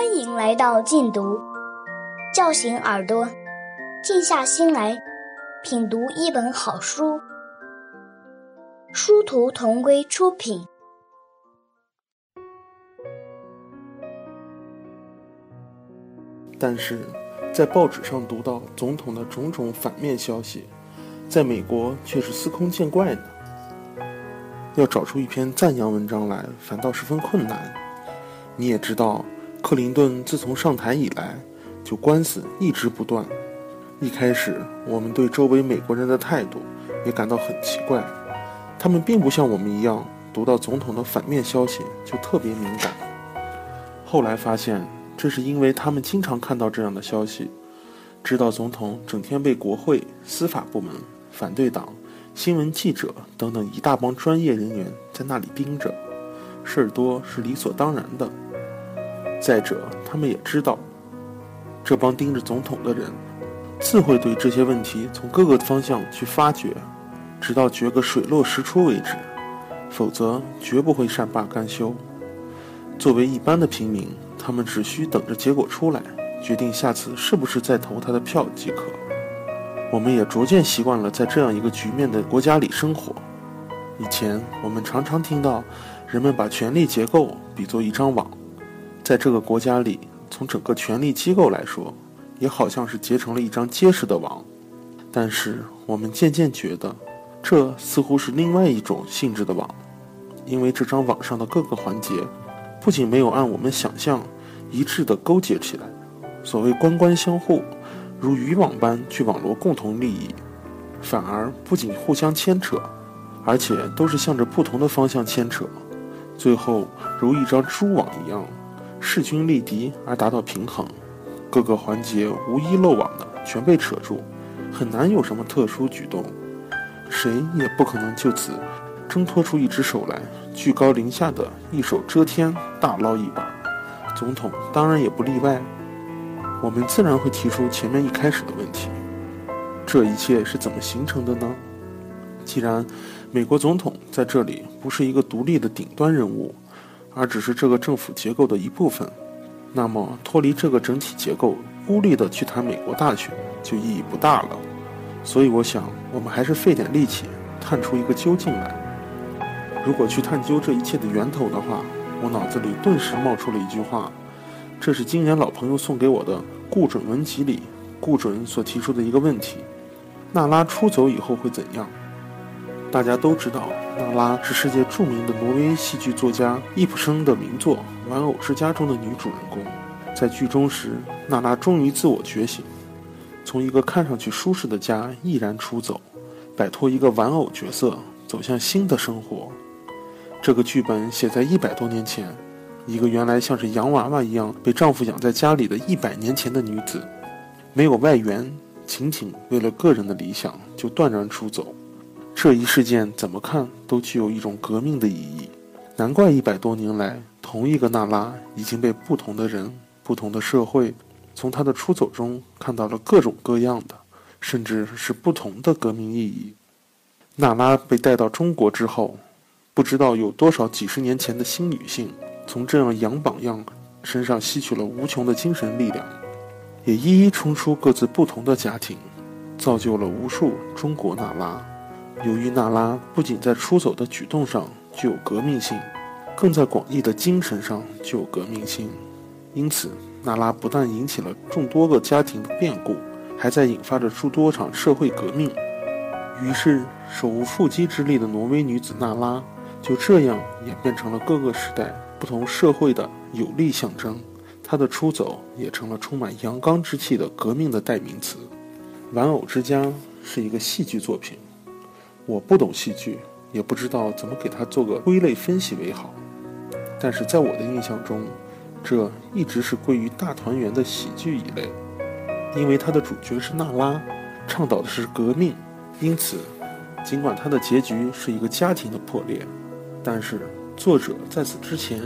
欢迎来到禁读，叫醒耳朵，静下心来品读一本好书。殊途同归出品。但是，在报纸上读到总统的种种反面消息，在美国却是司空见惯的。要找出一篇赞扬文章来，反倒十分困难。你也知道。克林顿自从上台以来，就官司一直不断。一开始，我们对周围美国人的态度也感到很奇怪，他们并不像我们一样，读到总统的反面消息就特别敏感。后来发现，这是因为他们经常看到这样的消息，知道总统整天被国会、司法部门、反对党、新闻记者等等一大帮专业人员在那里盯着，事儿多是理所当然的。再者，他们也知道，这帮盯着总统的人，自会对这些问题从各个方向去发掘，直到掘个水落石出为止，否则绝不会善罢甘休。作为一般的平民，他们只需等着结果出来，决定下次是不是再投他的票即可。我们也逐渐习惯了在这样一个局面的国家里生活。以前，我们常常听到人们把权力结构比作一张网。在这个国家里，从整个权力机构来说，也好像是结成了一张结实的网。但是我们渐渐觉得，这似乎是另外一种性质的网，因为这张网上的各个环节，不仅没有按我们想象一致地勾结起来，所谓官官相护，如渔网般去网罗共同利益，反而不仅互相牵扯，而且都是向着不同的方向牵扯，最后如一张蛛网一样。势均力敌而达到平衡，各个环节无一漏网的全被扯住，很难有什么特殊举动，谁也不可能就此挣脱出一只手来，居高临下的一手遮天大捞一把。总统当然也不例外。我们自然会提出前面一开始的问题：这一切是怎么形成的呢？既然美国总统在这里不是一个独立的顶端人物。而只是这个政府结构的一部分，那么脱离这个整体结构，孤立的去谈美国大选就意义不大了。所以我想，我们还是费点力气，探出一个究竟来。如果去探究这一切的源头的话，我脑子里顿时冒出了一句话，这是今年老朋友送给我的顾准文集里顾准所提出的一个问题：娜拉出走以后会怎样？大家都知道。娜拉是世界著名的挪威戏剧作家易卜生的名作《玩偶之家》中的女主人公。在剧中时，娜拉终于自我觉醒，从一个看上去舒适的家毅然出走，摆脱一个玩偶角色，走向新的生活。这个剧本写在一百多年前，一个原来像是洋娃娃一样被丈夫养在家里的一百年前的女子，没有外援，仅仅为了个人的理想就断然出走。这一事件怎么看都具有一种革命的意义，难怪一百多年来，同一个娜拉已经被不同的人、不同的社会，从她的出走中看到了各种各样的，甚至是不同的革命意义。娜拉被带到中国之后，不知道有多少几十年前的新女性，从这样洋榜样身上吸取了无穷的精神力量，也一一冲出各自不同的家庭，造就了无数中国娜拉。由于娜拉不仅在出走的举动上具有革命性，更在广义的精神上具有革命性，因此娜拉不但引起了众多个家庭的变故，还在引发着诸多场社会革命。于是，手无缚鸡之力的挪威女子娜拉就这样演变成了各个时代不同社会的有力象征。她的出走也成了充满阳刚之气的革命的代名词。《玩偶之家》是一个戏剧作品。我不懂戏剧，也不知道怎么给它做个归类分析为好。但是在我的印象中，这一直是归于大团圆的喜剧一类，因为它的主角是娜拉，倡导的是革命。因此，尽管它的结局是一个家庭的破裂，但是作者在此之前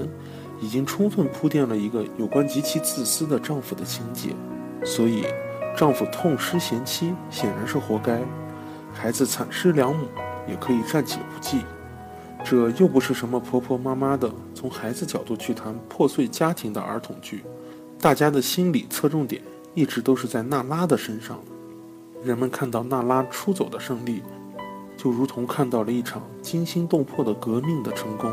已经充分铺垫了一个有关极其自私的丈夫的情节。所以，丈夫痛失贤妻显然是活该。孩子惨失良母，也可以暂且不计。这又不是什么婆婆妈妈的从孩子角度去谈破碎家庭的儿童剧，大家的心理侧重点一直都是在娜拉的身上。人们看到娜拉出走的胜利，就如同看到了一场惊心动魄的革命的成功。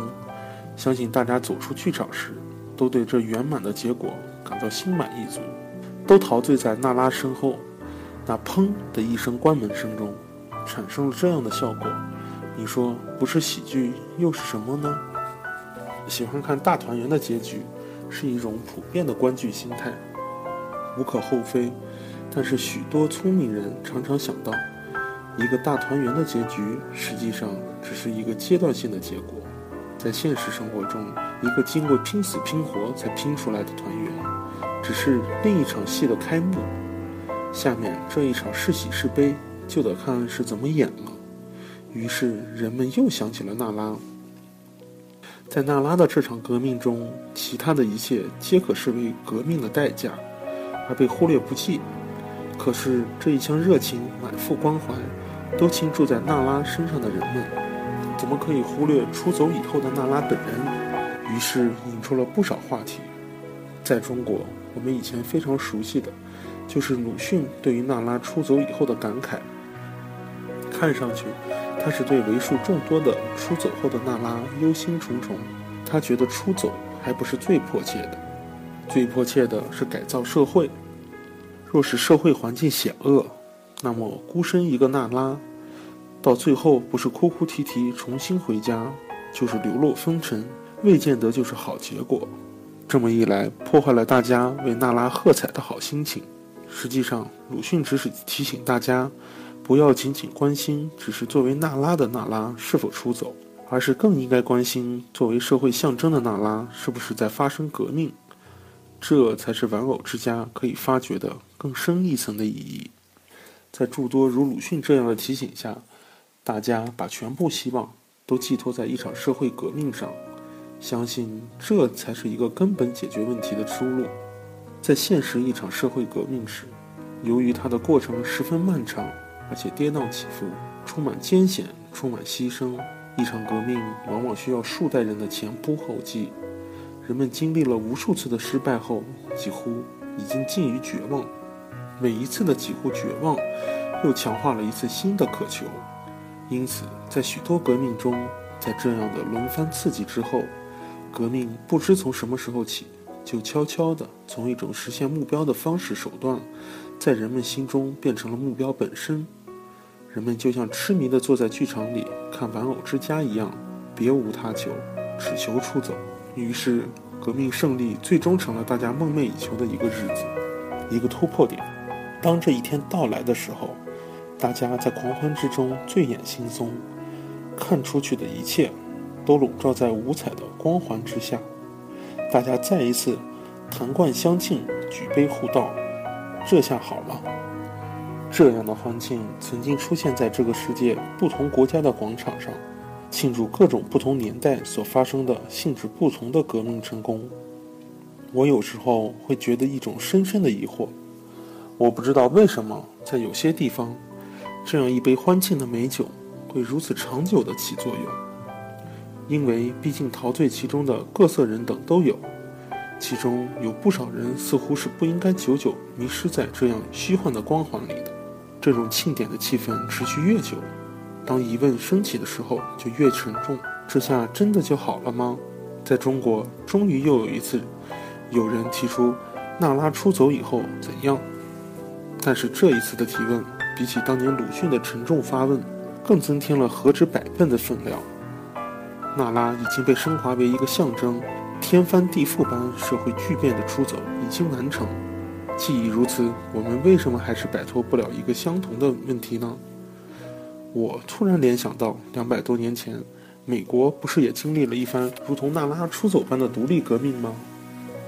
相信大家走出剧场时，都对这圆满的结果感到心满意足，都陶醉在娜拉身后那“砰”的一声关门声中，产生了这样的效果。你说不是喜剧又是什么呢？喜欢看大团圆的结局，是一种普遍的观剧心态，无可厚非。但是许多聪明人常常想到，一个大团圆的结局实际上只是一个阶段性的结果。在现实生活中，一个经过拼死拼活才拼出来的团圆，只是另一场戏的开幕。下面这一场是喜是悲，就得看是怎么演了。于是人们又想起了娜拉。在娜拉的这场革命中，其他的一切皆可视为革命的代价，而被忽略不计。可是这一腔热情、满腹关怀，都倾注在娜拉身上的人们，怎么可以忽略出走以后的娜拉本人？于是引出了不少话题。在中国，我们以前非常熟悉的，就是鲁迅对于娜拉出走以后的感慨。看上去，他是对为数众多的出走后的娜拉忧心忡忡。他觉得出走还不是最迫切的，最迫切的是改造社会。若是社会环境险恶，那么孤身一个娜拉，到最后不是哭哭啼啼重新回家，就是流落风尘，未见得就是好结果。这么一来，破坏了大家为娜拉喝彩的好心情。实际上，鲁迅只是提醒大家，不要仅仅关心只是作为娜拉的娜拉是否出走，而是更应该关心作为社会象征的娜拉是不是在发生革命。这才是玩偶之家可以发掘的更深一层的意义。在诸多如鲁迅这样的提醒下，大家把全部希望都寄托在一场社会革命上，相信这才是一个根本解决问题的出路。在现实一场社会革命时，由于它的过程十分漫长，而且跌宕起伏，充满艰险，充满牺牲，一场革命往往需要数代人的前仆后继。人们经历了无数次的失败后，几乎已经近于绝望。每一次的几乎绝望，又强化了一次新的渴求。因此，在许多革命中，在这样的轮番刺激之后，革命不知从什么时候起，就悄悄地从一种实现目标的方式手段，在人们心中变成了目标本身。人们就像痴迷的坐在剧场里看《玩偶之家》一样，别无他求，只求出走。于是，革命胜利最终成了大家梦寐以求的一个日子，一个突破点。当这一天到来的时候，大家在狂欢之中醉眼惺忪，看出去的一切都笼罩在五彩的光环之下。大家再一次弹冠相庆，举杯互道。这下好了，这样的欢庆曾经出现在这个世界不同国家的广场上。庆祝各种不同年代所发生的性质不同的革命成功，我有时候会觉得一种深深的疑惑：我不知道为什么在有些地方，这样一杯欢庆的美酒会如此长久的起作用。因为毕竟陶醉其中的各色人等都有，其中有不少人似乎是不应该久久迷失在这样虚幻的光环里的。这种庆典的气氛持续越久。当疑问升起的时候，就越沉重。这下真的就好了吗？在中国，终于又有一次，有人提出娜拉出走以后怎样？但是这一次的提问，比起当年鲁迅的沉重发问，更增添了何止百倍的分量。娜拉已经被升华为一个象征，天翻地覆般社会巨变的出走已经完成。既已如此，我们为什么还是摆脱不了一个相同的问题呢？我突然联想到，两百多年前，美国不是也经历了一番如同娜拉出走般的独立革命吗？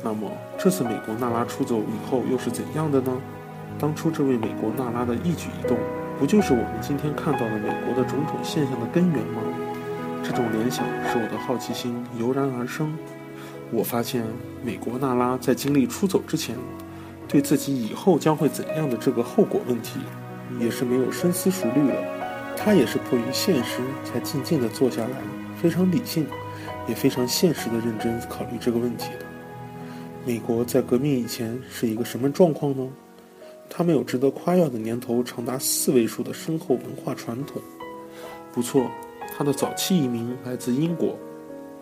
那么这次美国娜拉出走以后又是怎样的呢？当初这位美国娜拉的一举一动，不就是我们今天看到的美国的种种现象的根源吗？这种联想使我的好奇心油然而生。我发现，美国娜拉在经历出走之前，对自己以后将会怎样的这个后果问题，也是没有深思熟虑了。他也是迫于现实，才静静地坐下来，非常理性，也非常现实地认真考虑这个问题的。美国在革命以前是一个什么状况呢？他们有值得夸耀的年头长达四位数的深厚文化传统。不错，他的早期移民来自英国，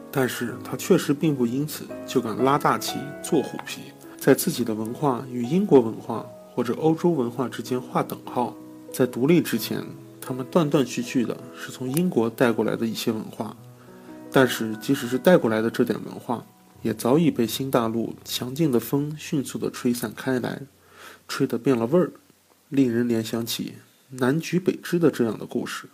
但是他确实并不因此就敢拉大旗做虎皮，在自己的文化与英国文化或者欧洲文化之间划等号。在独立之前，他们断断续续的是从英国带过来的一些文化，但是即使是带过来的这点文化，也早已被新大陆强劲的风迅速的吹散开来，吹得变了味儿，令人联想起南橘北支的这样的故事。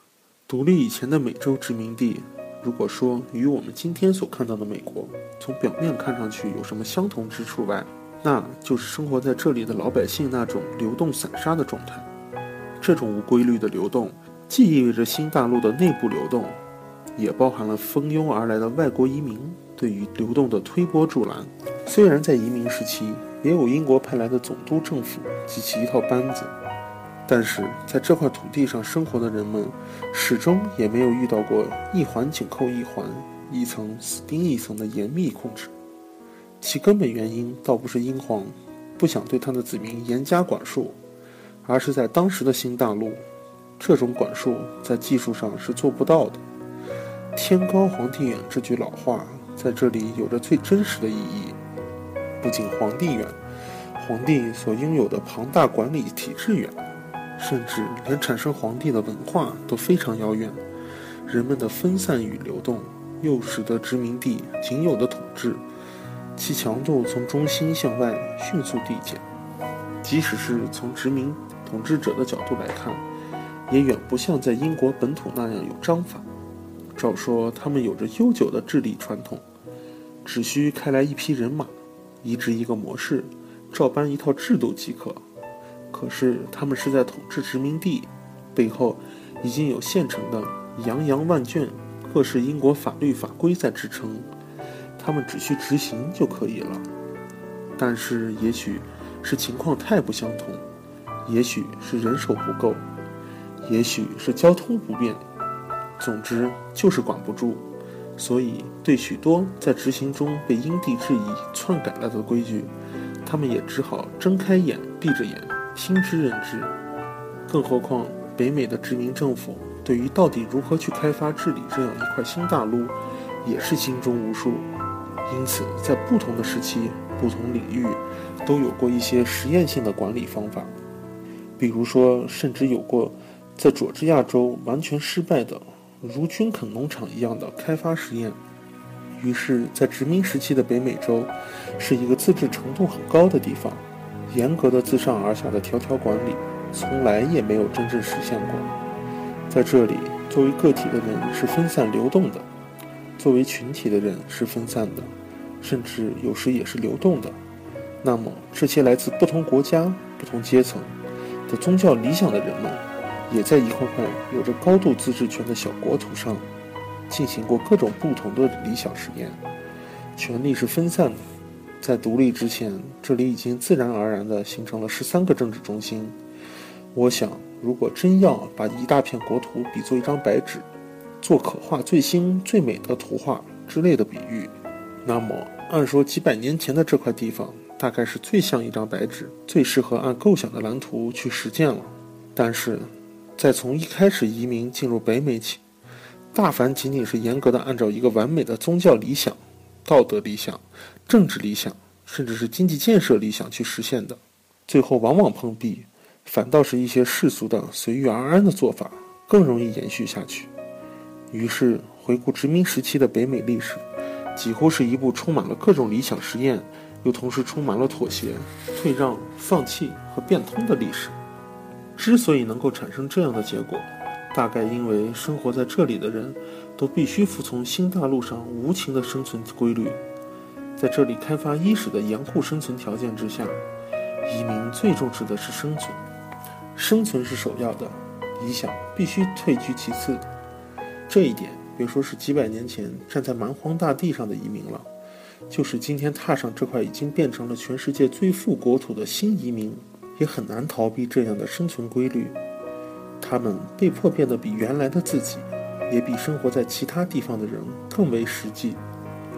独立以前的美洲殖民地，如果说与我们今天所看到的美国，从表面看上去有什么相同之处外，那就是生活在这里的老百姓那种流动散沙的状态。这种无规律的流动，既意味着新大陆的内部流动，也包含了蜂拥而来的外国移民对于流动的推波助澜。虽然在移民时期，也有英国派来的总督政府及其一套班子，但是在这块土地上生活的人们，始终也没有遇到过一环紧扣一环、一层死盯一层的严密控制。其根本原因倒不是英皇不想对他的子民严加管束。而是在当时的新大陆，这种管束在技术上是做不到的。天高皇帝远这句老话在这里有着最真实的意义。不仅皇帝远，皇帝所拥有的庞大管理体制远，甚至连产生皇帝的文化都非常遥远。人们的分散与流动，又使得殖民地仅有的统治，其强度从中心向外迅速递减。即使是从殖民。统治者的角度来看，也远不像在英国本土那样有章法。照说他们有着悠久的治理传统，只需开来一批人马，移植一个模式，照搬一套制度即可。可是他们是在统治殖民地，背后已经有现成的洋洋万卷各式英国法律法规在支撑，他们只需执行就可以了。但是也许是情况太不相同。也许是人手不够，也许是交通不便，总之就是管不住。所以，对许多在执行中被因地制宜篡改了的规矩，他们也只好睁开眼闭着眼，听之任之。更何况，北美的殖民政府对于到底如何去开发治理这样一块新大陆，也是心中无数。因此，在不同的时期、不同领域，都有过一些实验性的管理方法。比如说，甚至有过在佐治亚州完全失败的如菌垦农场一样的开发实验。于是，在殖民时期的北美洲，是一个自治程度很高的地方，严格的自上而下的条条管理，从来也没有真正实现过。在这里，作为个体的人是分散流动的，作为群体的人是分散的，甚至有时也是流动的。那么，这些来自不同国家、不同阶层。的宗教理想的人们，也在一块块有着高度自治权的小国土上，进行过各种不同的理想实验。权力是分散的，在独立之前，这里已经自然而然地形成了十三个政治中心。我想，如果真要把一大片国土比作一张白纸，做可画最新最美的图画之类的比喻，那么按说几百年前的这块地方。大概是最像一张白纸，最适合按构想的蓝图去实践了。但是，在从一开始移民进入北美起，大凡仅仅是严格的按照一个完美的宗教理想、道德理想、政治理想，甚至是经济建设理想去实现的，最后往往碰壁，反倒是一些世俗的随遇而安的做法更容易延续下去。于是，回顾殖民时期的北美历史，几乎是一部充满了各种理想实验。又同时充满了妥协、退让、放弃和变通的历史。之所以能够产生这样的结果，大概因为生活在这里的人都必须服从新大陆上无情的生存规律。在这里开发伊始的严酷生存条件之下，移民最重视的是生存，生存是首要的，理想必须退居其次。这一点，别说是几百年前站在蛮荒大地上的移民了。就是今天踏上这块已经变成了全世界最富国土的新移民，也很难逃避这样的生存规律。他们被迫变得比原来的自己，也比生活在其他地方的人更为实际。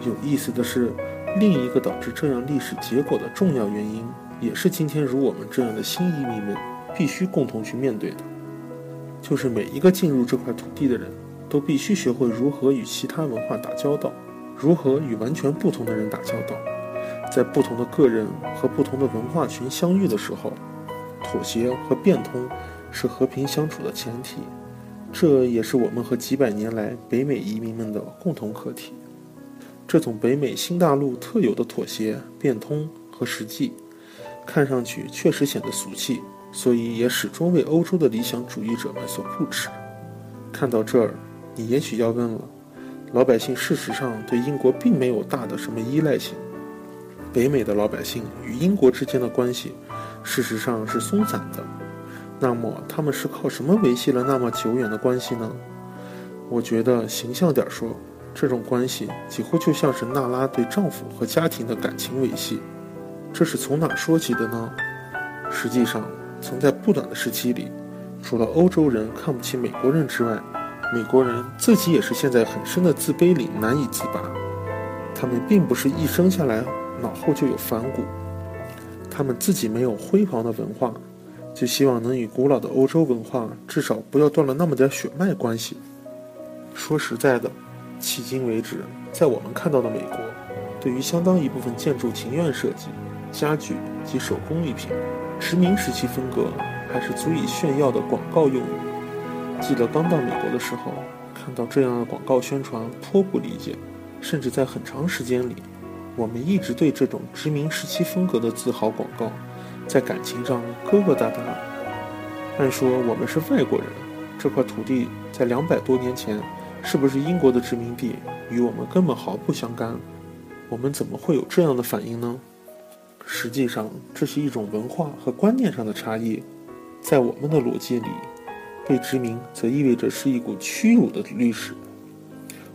有意思的是，另一个导致这样历史结果的重要原因，也是今天如我们这样的新移民们必须共同去面对的，就是每一个进入这块土地的人都必须学会如何与其他文化打交道，如何与完全不同的人打交道，在不同的个人和不同的文化群相遇的时候，妥协和变通是和平相处的前提。这也是我们和几百年来北美移民们的共同课题。这种北美新大陆特有的妥协、变通和实际，看上去确实显得俗气，所以也始终为欧洲的理想主义者们所不齿。看到这儿，你也许要问了：老百姓事实上对英国并没有大的什么依赖性。北美的老百姓与英国之间的关系，事实上是松散的。那么他们是靠什么维系了那么久远的关系呢？我觉得形象点说，这种关系几乎就像是娜拉对丈夫和家庭的感情维系。这是从哪说起的呢？实际上，曾在不短的时期里，除了欧洲人看不起美国人之外，美国人自己也是陷在很深的自卑里难以自拔。他们并不是一生下来脑后就有反骨，他们自己没有辉煌的文化。就希望能与古老的欧洲文化至少不要断了那么点血脉关系。说实在的，迄今为止，在我们看到的美国，对于相当一部分建筑庭院设计、家具及手工艺品，殖民时期风格还是足以炫耀的广告用语。记得刚到美国的时候，看到这样的广告宣传颇不理解，甚至在很长时间里，我们一直对这种殖民时期风格的自豪广告。在感情上疙疙瘩瘩。按说我们是外国人，这块土地在两百多年前是不是英国的殖民地，与我们根本毫不相干。我们怎么会有这样的反应呢？实际上，这是一种文化和观念上的差异。在我们的逻辑里，被殖民则意味着是一股屈辱的历史。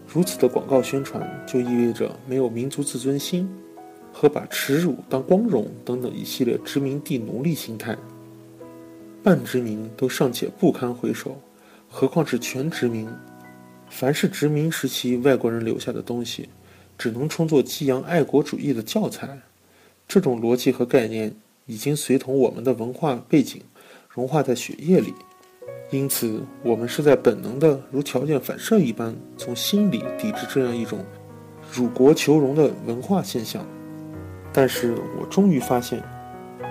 如此的广告宣传，就意味着没有民族自尊心。和把耻辱当光荣等等一系列殖民地奴隶心态，半殖民都尚且不堪回首，何况是全殖民？凡是殖民时期外国人留下的东西，只能充作激扬爱国主义的教材。这种逻辑和概念已经随同我们的文化背景融化在血液里，因此我们是在本能的如条件反射一般，从心里抵制这样一种辱国求荣的文化现象。但是我终于发现，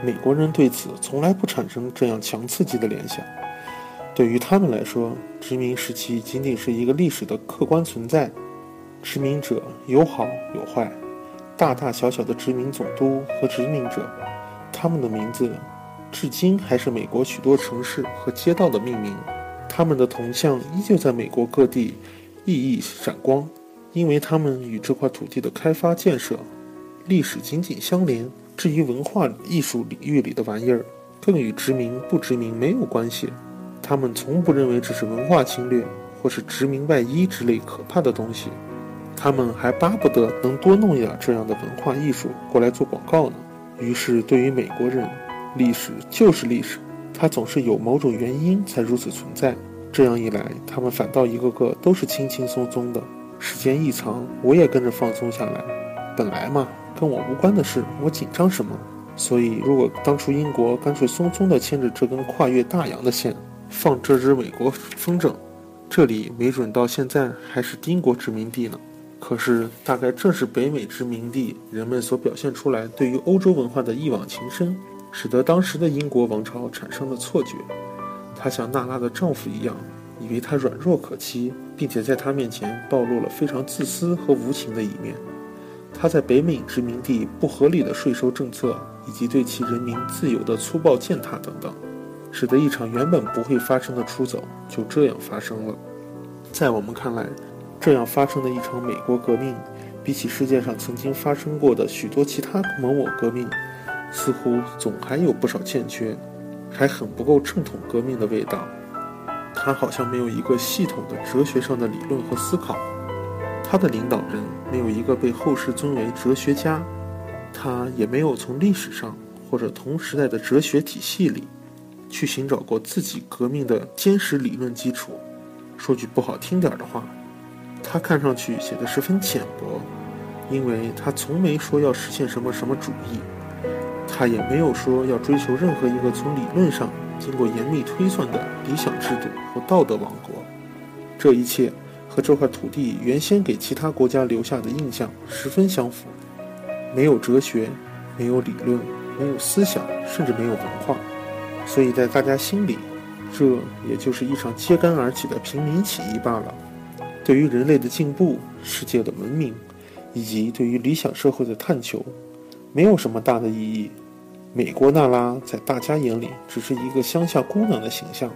美国人对此从来不产生这样强刺激的联想。对于他们来说，殖民时期仅仅是一个历史的客观存在，殖民者有好有坏，大大小小的殖民总督和殖民者，他们的名字，至今还是美国许多城市和街道的命名。他们的铜像依旧在美国各地熠熠闪光，因为他们与这块土地的开发建设。历史紧紧相连。至于文化艺术领域里的玩意儿，更与殖民不殖民没有关系。他们从不认为这是文化侵略或是殖民外衣之类可怕的东西。他们还巴不得能多弄一点这样的文化艺术过来做广告呢。于是，对于美国人，历史就是历史，它总是有某种原因才如此存在。这样一来，他们反倒一个个都是轻轻松松的。时间一长，我也跟着放松下来。本来嘛。跟我无关的事，我紧张什么？所以，如果当初英国干脆松松地牵着这根跨越大洋的线，放这只美国风筝，这里没准到现在还是英国殖民地呢。可是，大概正是北美殖民地人们所表现出来对于欧洲文化的一往情深，使得当时的英国王朝产生了错觉，她像娜拉的丈夫一样，以为她软弱可欺，并且在她面前暴露了非常自私和无情的一面。他在北美殖民地不合理的税收政策，以及对其人民自由的粗暴践踏等等，使得一场原本不会发生的出走就这样发生了。在我们看来，这样发生的一场美国革命，比起世界上曾经发生过的许多其他某某革命，似乎总还有不少欠缺，还很不够正统革命的味道。他好像没有一个系统的哲学上的理论和思考。他的领导人没有一个被后世尊为哲学家，他也没有从历史上或者同时代的哲学体系里去寻找过自己革命的坚实理论基础。说句不好听点的话，他看上去写的十分浅薄，因为他从没说要实现什么什么主义，他也没有说要追求任何一个从理论上经过严密推算的理想制度或道德王国。这一切和这块土地原先给其他国家留下的印象十分相符：没有哲学，没有理论，没有思想，甚至没有文化。所以在大家心里，这也就是一场揭竿而起的平民起义罢了。对于人类的进步、世界的文明，以及对于理想社会的探求，没有什么大的意义。美国娜拉在大家眼里只是一个乡下姑娘的形象，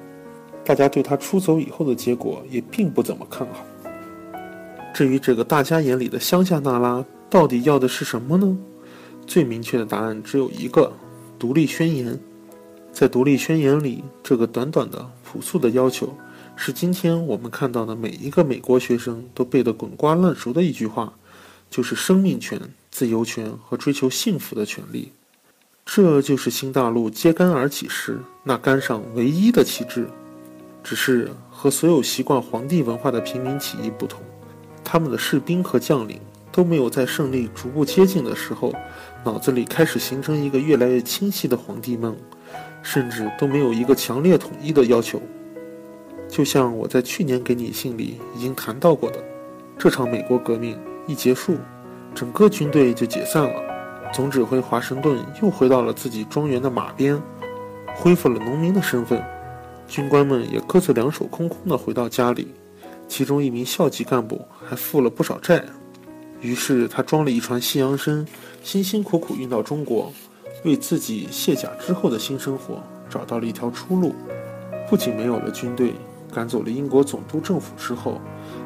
大家对她出走以后的结果也并不怎么看好。至于这个大家眼里的乡下娜拉到底要的是什么呢？最明确的答案只有一个：独立宣言。在独立宣言里，这个短短的、朴素的要求，是今天我们看到的每一个美国学生都背得滚瓜烂熟的一句话，就是生命权、自由权和追求幸福的权利。这就是新大陆揭竿而起时那杆上唯一的旗帜。只是和所有习惯皇帝文化的平民起义不同，他们的士兵和将领都没有在胜利逐步接近的时候，脑子里开始形成一个越来越清晰的皇帝梦。甚至都没有一个强烈统一的要求。就像我在去年给你信里已经谈到过的，这场美国革命一结束，整个军队就解散了。总指挥华盛顿又回到了自己庄园的马边，恢复了农民的身份。军官们也各自两手空空地回到家里，其中一名校级干部还负了不少债。于是他装了一船西洋参，辛辛苦苦运到中国。为自己卸甲之后的新生活找到了一条出路，不仅没有了军队，赶走了英国总督政府之后，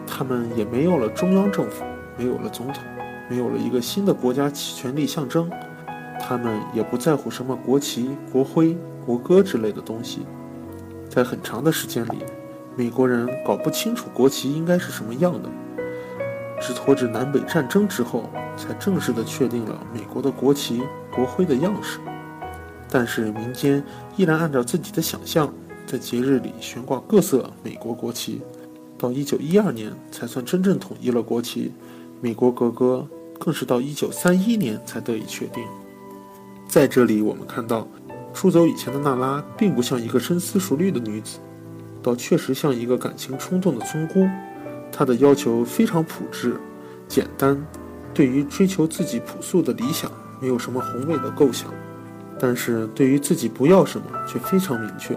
他们也没有了中央政府，没有了总统，没有了一个新的国家权力象征，他们也不在乎什么国旗、国徽、国歌之类的东西。在很长的时间里，美国人搞不清楚国旗应该是什么样的，直拖至南北战争之后，才正式的确定了美国的国旗。国徽的样式，但是民间依然按照自己的想象，在节日里悬挂各色美国国旗。到一九一二年才算真正统一了国旗，美国国歌更是到一九三一年才得以确定。在这里，我们看到，出走以前的娜拉并不像一个深思熟虑的女子，倒确实像一个感情冲动的村姑。她的要求非常朴质、简单，对于追求自己朴素的理想。没有什么宏伟的构想，但是对于自己不要什么却非常明确，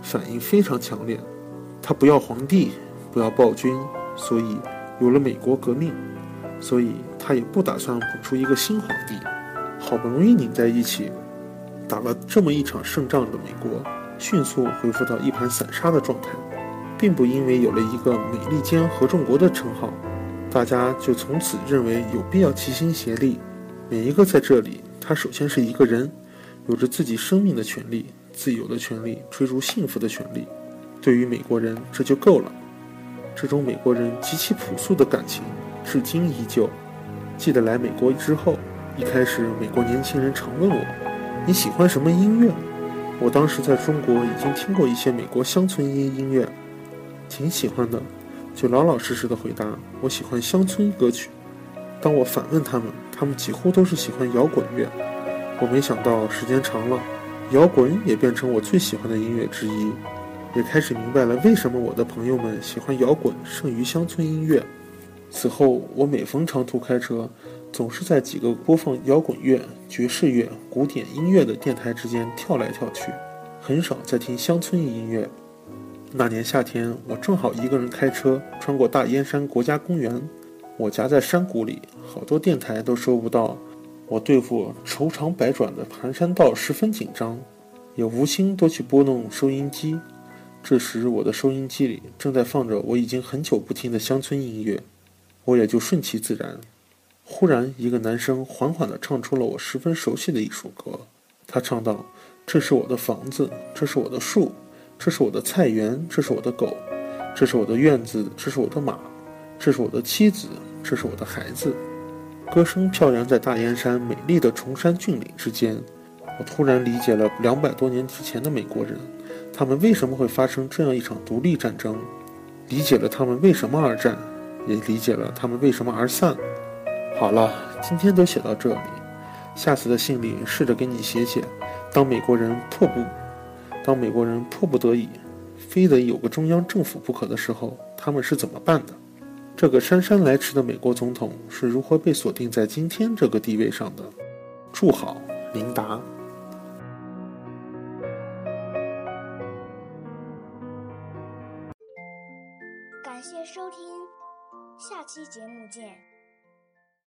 反应非常强烈。她不要皇帝，不要暴君，所以有了美国革命。所以他也不打算捧出一个新皇帝。好不容易拧在一起，打了这么一场胜仗的美国，迅速恢复到一盘散沙的状态，并不因为有了一个美利坚合众国的称号，大家就从此认为有必要齐心协力。每一个在这里，他首先是一个人，有着自己生命的权利、自由的权利、追逐幸福的权利。对于美国人，这就够了。这种美国人极其朴素的感情，至今依旧。记得来美国之后，一开始美国年轻人常问我：“你喜欢什么音乐？”我当时在中国已经听过一些美国乡村音音乐，挺喜欢的，就老老实实的回答：“我喜欢乡村歌曲。”当我反问他们，他们几乎都是喜欢摇滚乐。我没想到时间长了，摇滚也变成我最喜欢的音乐之一，也开始明白了为什么我的朋友们喜欢摇滚胜于乡村音乐。此后，我每逢长途开车，总是在几个播放摇滚乐、爵士乐、古典音乐的电台之间跳来跳去，很少再听乡村音乐。那年夏天，我正好一个人开车穿过大燕山国家公园。我夹在山谷里，好多电台都收不到。我对付愁肠百转的盘山道十分紧张，也无心多去拨弄收音机。这时，我的收音机里正在放着我已经很久不听的乡村音乐，我也就顺其自然。忽然，一个男生缓缓地唱出了我十分熟悉的一首歌。他唱道：“这是我的房子，这是我的树，这是我的菜园，这是我的狗，这是我的院子，这是我的马，这是我的妻子。”这是我的孩子，歌声飘扬在大燕山美丽的崇山峻岭之间。我突然理解了两百多年之前的美国人，他们为什么会发生这样一场独立战争，理解了他们为什么而战，也理解了他们为什么而散。好了，今天就写到这里。下次的信里试着给你写写，当美国人迫不，当美国人迫不得已，非得有个中央政府不可的时候，他们是怎么办的？这个姗姗来迟的美国总统是如何被锁定在今天这个地位上的？祝好，琳达。节目见。